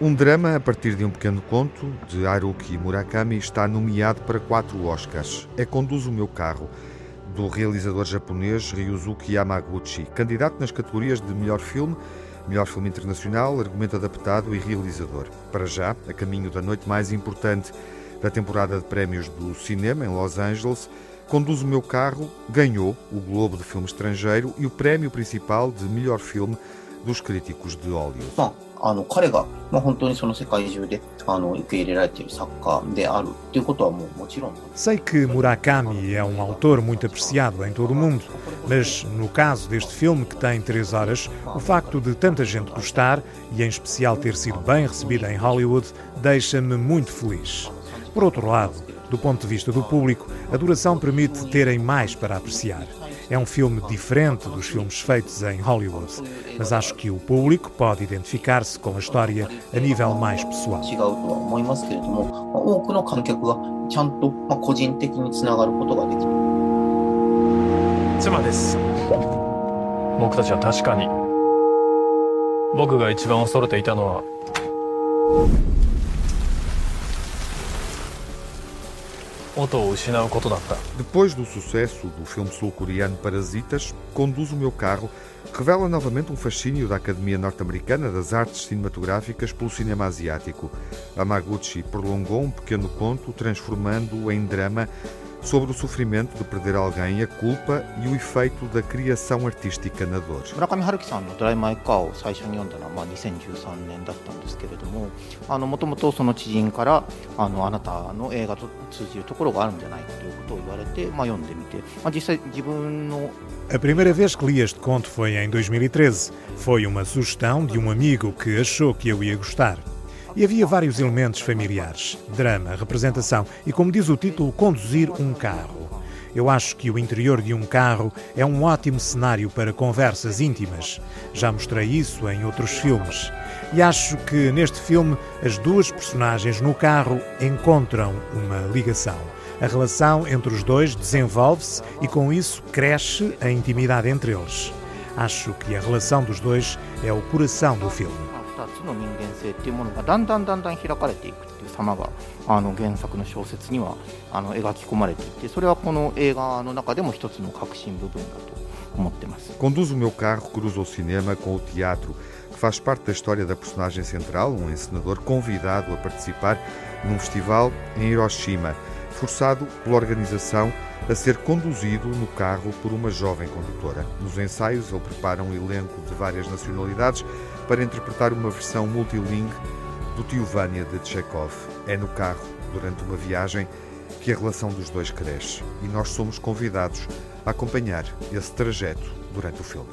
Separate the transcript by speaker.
Speaker 1: Um drama a partir de um pequeno conto de Haruki Murakami está nomeado para quatro Oscars. É Conduz o Meu Carro, do realizador japonês Ryuzuki Yamaguchi, candidato nas categorias de melhor filme, melhor filme internacional, argumento adaptado e realizador. Para já, a caminho da noite mais importante da temporada de prémios do cinema em Los Angeles, Conduz o Meu Carro ganhou o Globo de Filme Estrangeiro e o prémio principal de melhor filme dos críticos de Hollywood.
Speaker 2: Bom, あの彼が、まあ、本当にその世界中であの受け入れられている作家であるということはもうもちろん。
Speaker 3: Sei que Murakami é um autor muito apreciado em todo o mundo, mas no caso deste filme que tem três horas, o facto de tanta gente gostar e em especial ter sido bem recebida em Hollywood deixa-me muito feliz. Por outro lado, do ponto de vista do público, a duração permite terem mais para apreciar. É um filme diferente dos filmes feitos em Hollywood, mas acho que o público pode identificar-se com a história a nível mais pessoal.
Speaker 2: 違うとは思いますけれども、まあ多くの観 客がちゃんと、まあ、個人的につながることができる。
Speaker 4: 妻です僕たちは確かに僕が一番恐れていたのは
Speaker 1: Depois do sucesso do filme sul-coreano Parasitas, Conduz o Meu Carro revela novamente um fascínio da Academia Norte-Americana das Artes Cinematográficas pelo cinema asiático. Amaguchi prolongou um pequeno conto, transformando-o em drama sobre o sofrimento de perder alguém, a culpa e o efeito da criação artística na dor.
Speaker 3: A primeira vez que li este conto foi em 2013. Foi uma sugestão de um amigo que achou que eu ia gostar. E havia vários elementos familiares: drama, representação e, como diz o título, conduzir um carro. Eu acho que o interior de um carro é um ótimo cenário para conversas íntimas. Já mostrei isso em outros filmes. E acho que neste filme as duas personagens no carro encontram uma ligação. A relação entre os dois desenvolve-se e com isso cresce a intimidade entre eles. Acho que a relação dos dois é o coração do filme.
Speaker 2: 2つの人間性っていうものがだんだんだんだん開かれていくっていう様があの原作の小説にはあの描き込まれていてそれはこの映画の中でも一つの核心部分だと思ってます。
Speaker 1: Conduz o meu carro, cruza o cinema com o teatro, que faz parte da história da personagem central, um encenador convidado a participar num festival em Hiroshima, forçado pela organização a ser conduzido no carro por uma jovem condutora. Nos ensaios, ele prepara um elenco de várias nacionalidades para interpretar uma versão multilingue do Tio Vânia de Chekhov. É no carro, durante uma viagem, que a relação dos dois cresce e nós somos convidados a acompanhar esse trajeto durante o filme.